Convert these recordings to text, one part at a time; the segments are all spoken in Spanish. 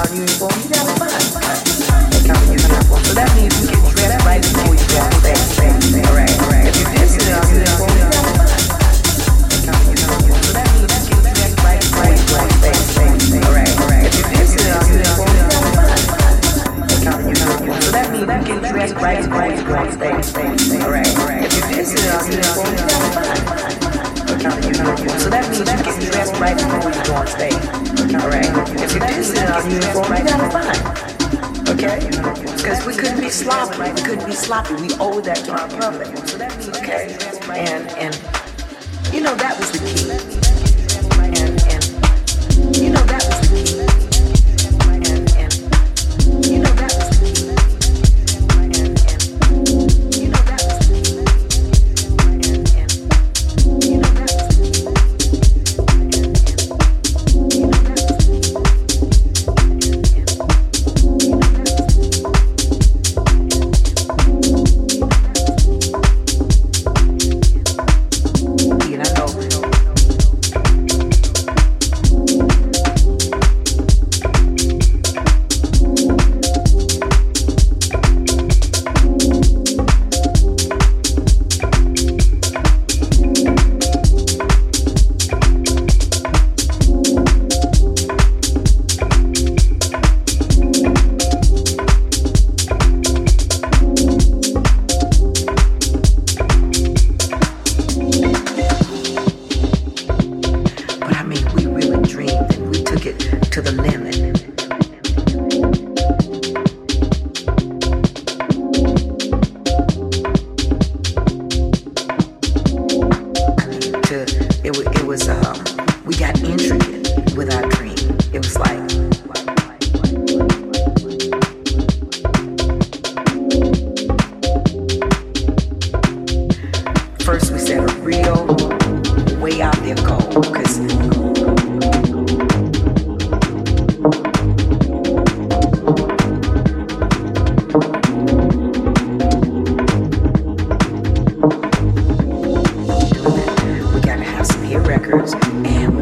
Audio Informe company. And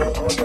Oh, oh, oh.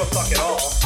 give a fuck at all.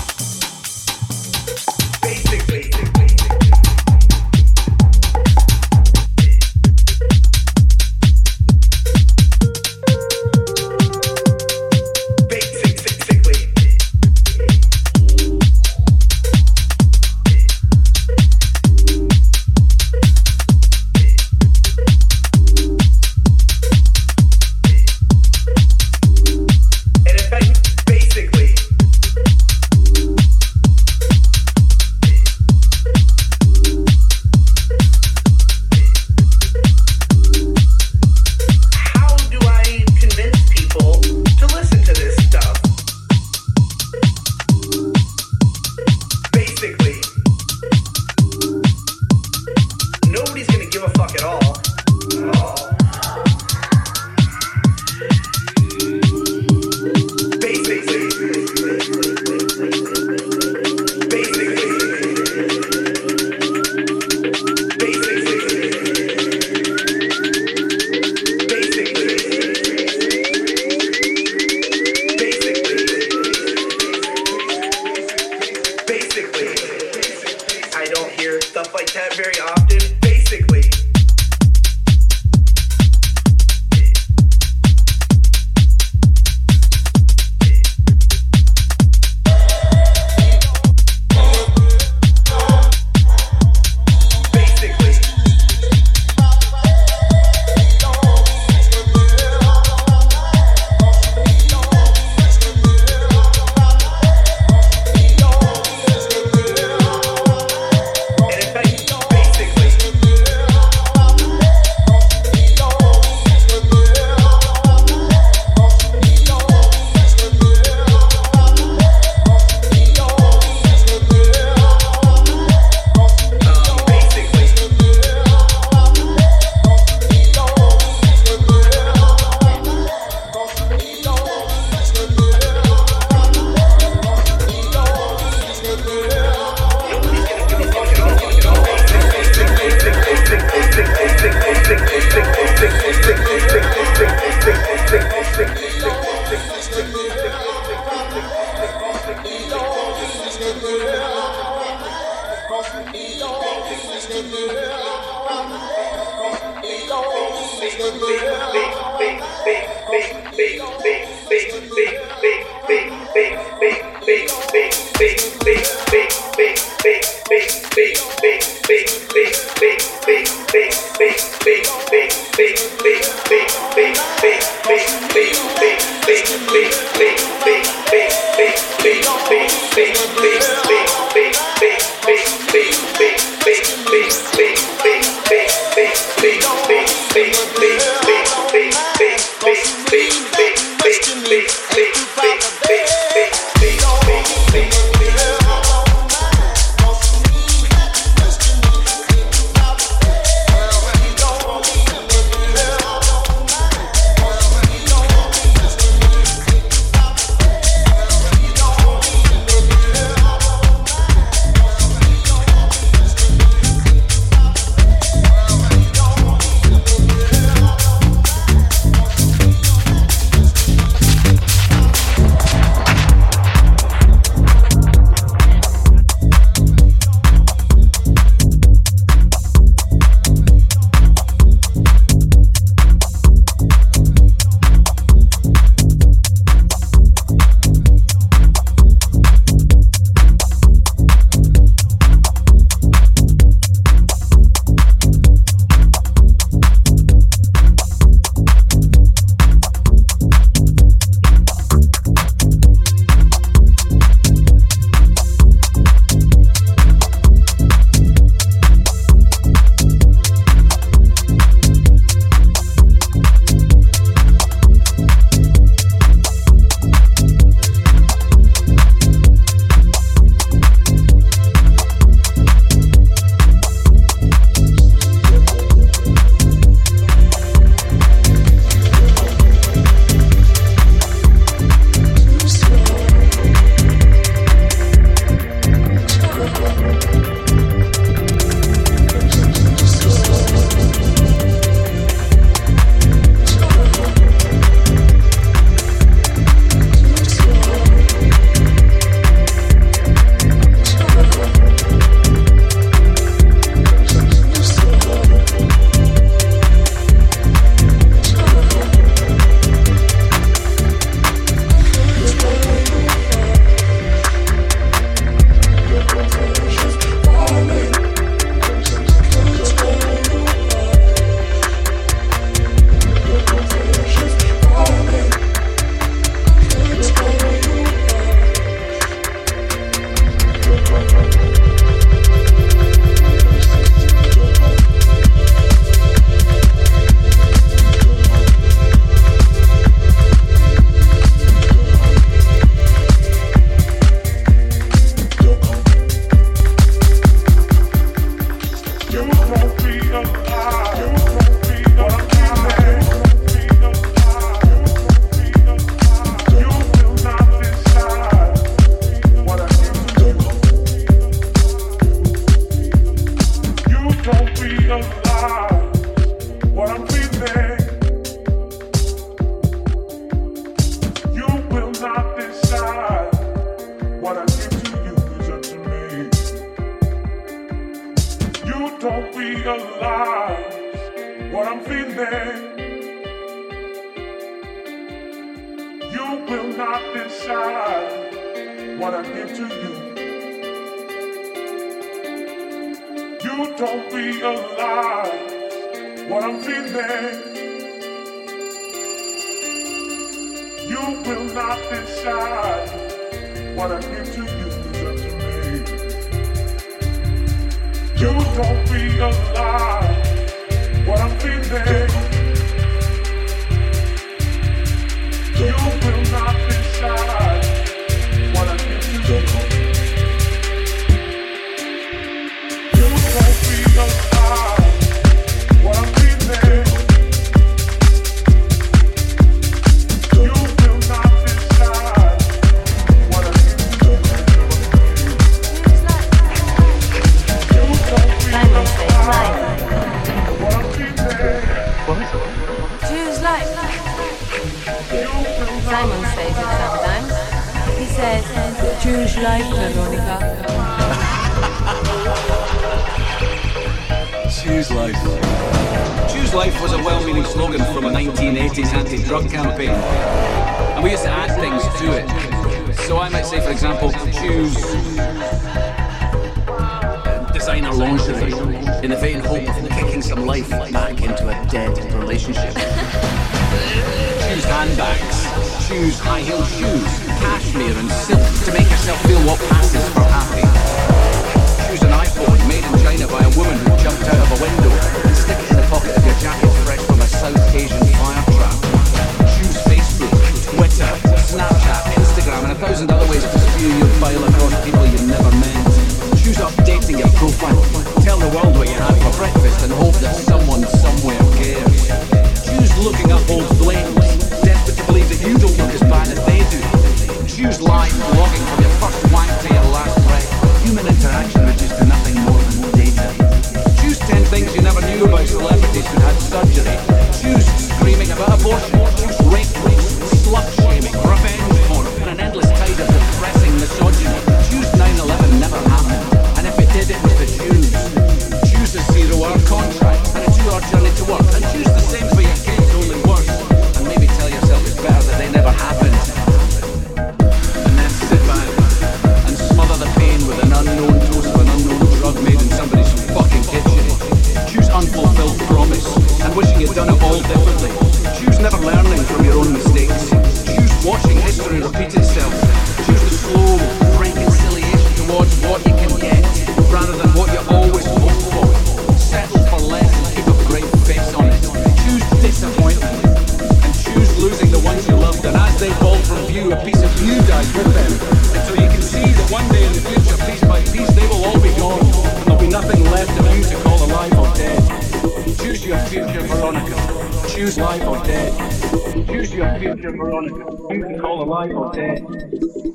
future Veronica. You can call her life or death.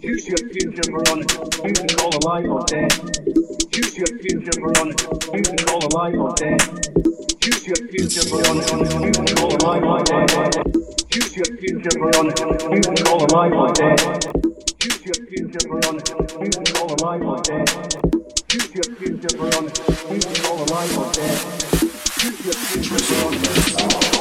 Choose your future Veronica. You can call her life or death. Choose your future Veronica. You can call her life or death. Choose your future Veronica. You can call her life or death. Choose your future Veronica. You can call her life or death. Choose your future Veronica. You can call her life or death. Choose your future Veronica. You can call her life or death. Choose your future Veronica.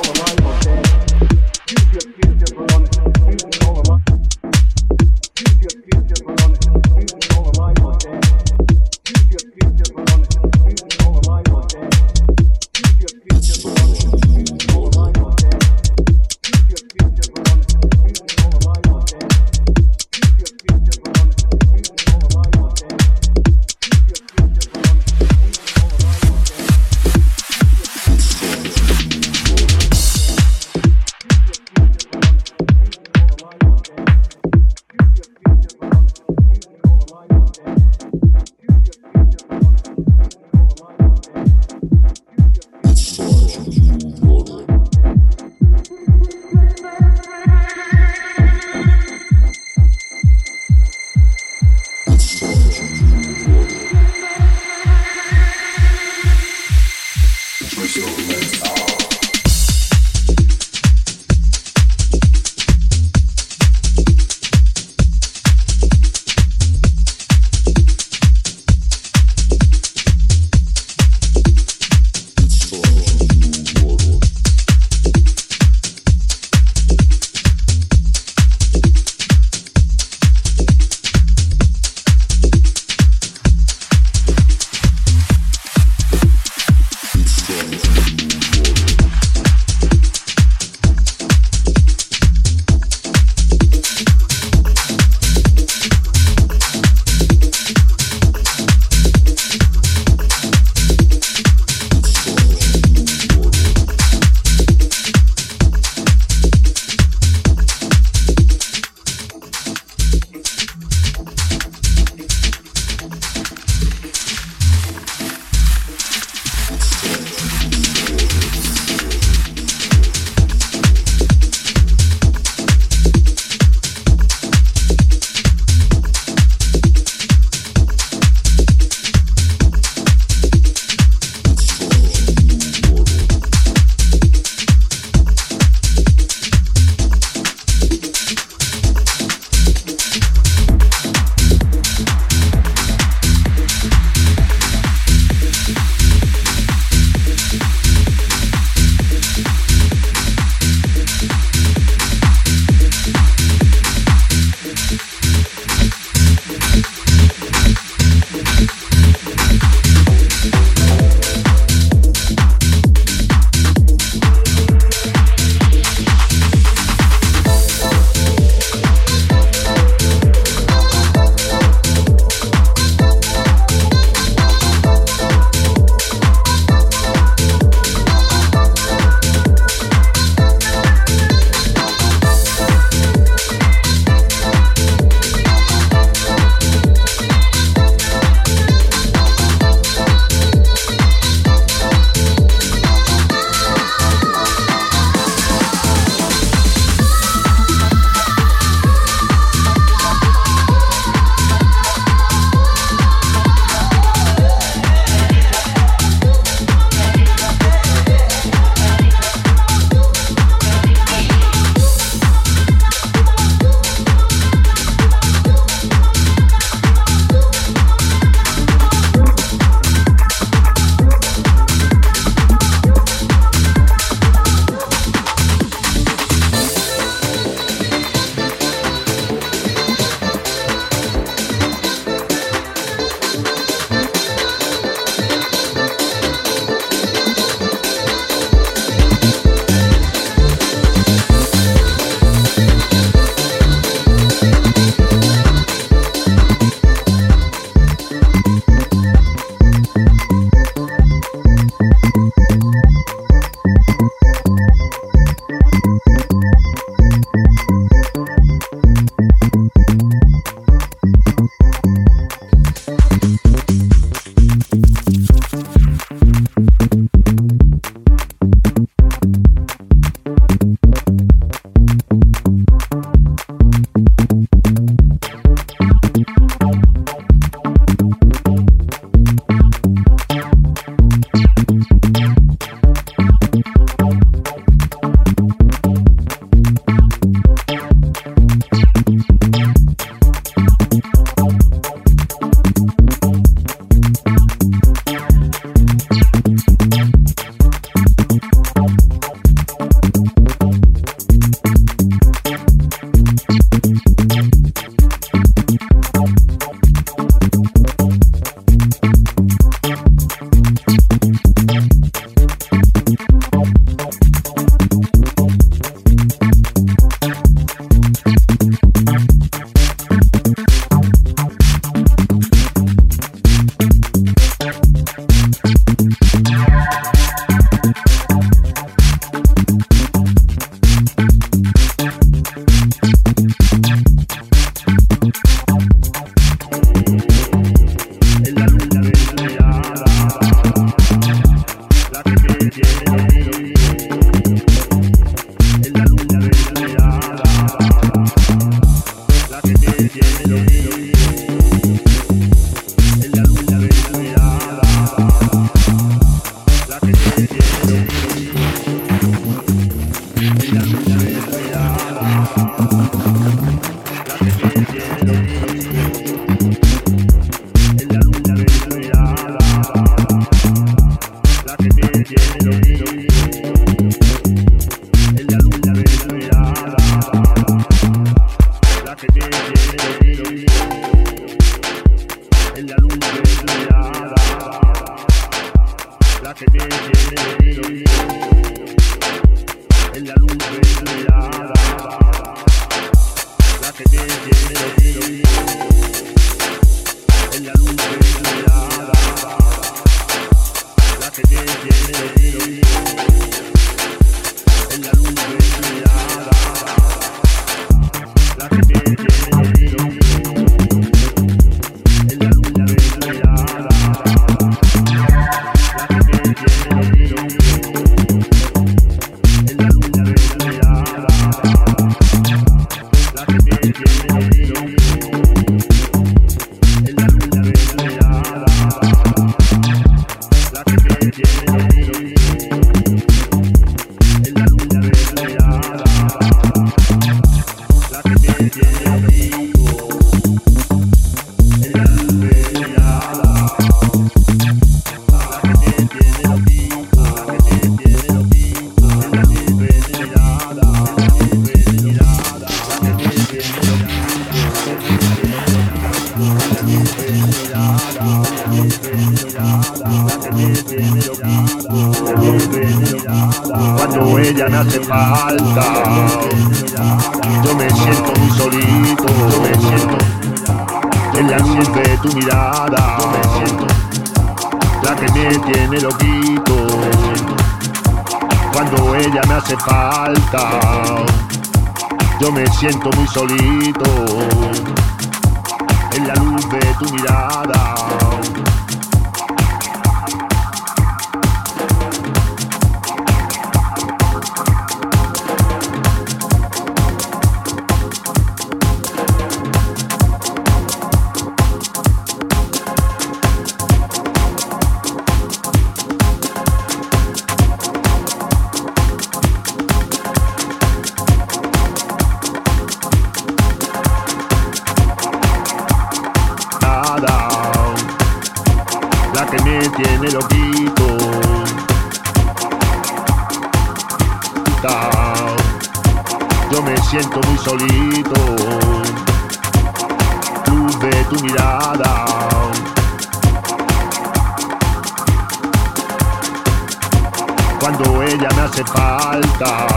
cuando ella me hace falta.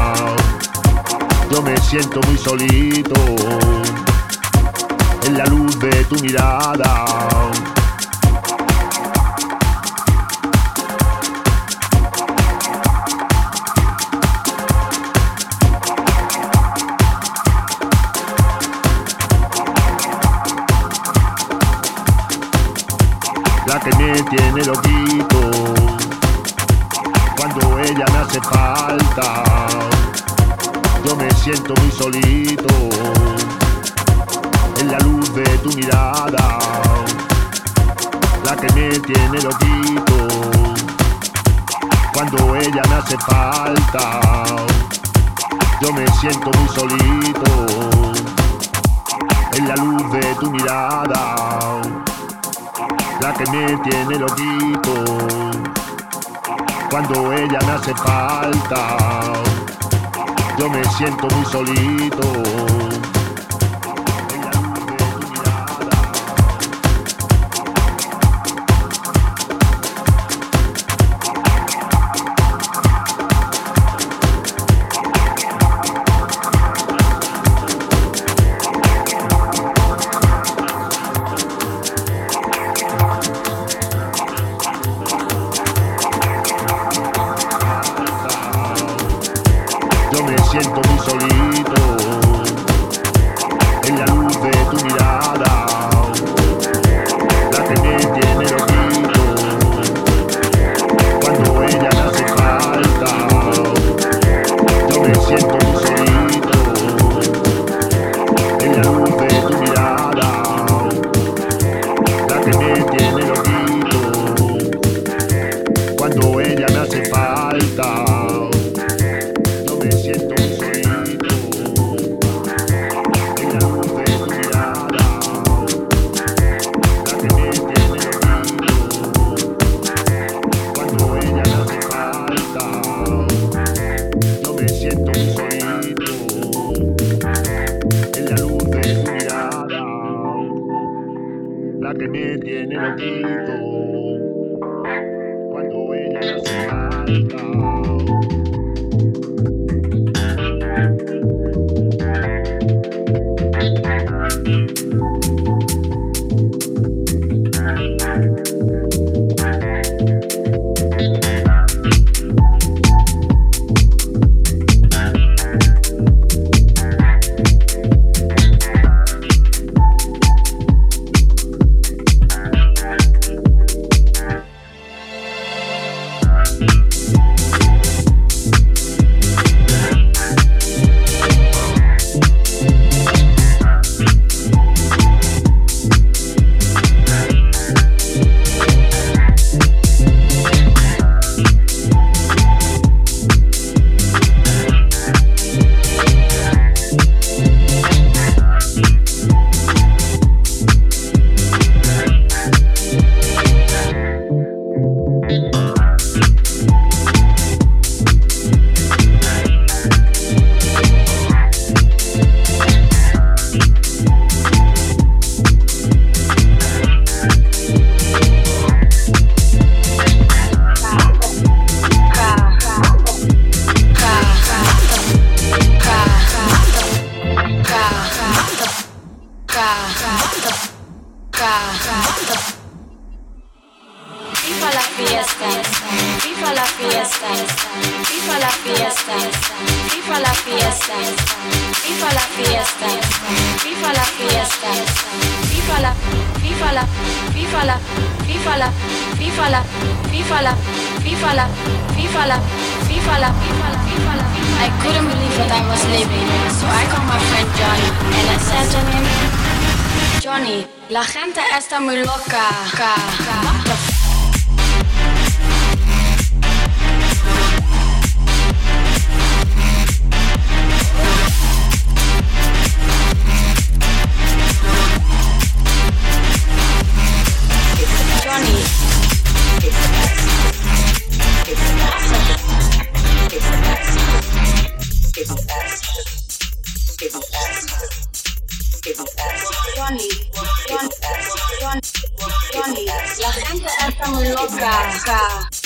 Yo me siento muy solito en la luz de tu mirada. La que me tiene loquito ya me hace falta. Yo me siento muy solito en la luz de tu mirada, la que me tiene loquito. Cuando ella me hace falta, yo me siento muy solito en la luz de tu mirada, la que me tiene loquito cuando ella me hace falta. Yo me siento muy solito. tener tienen aquí Sky.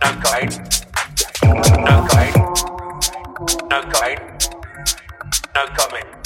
No comment. No comment.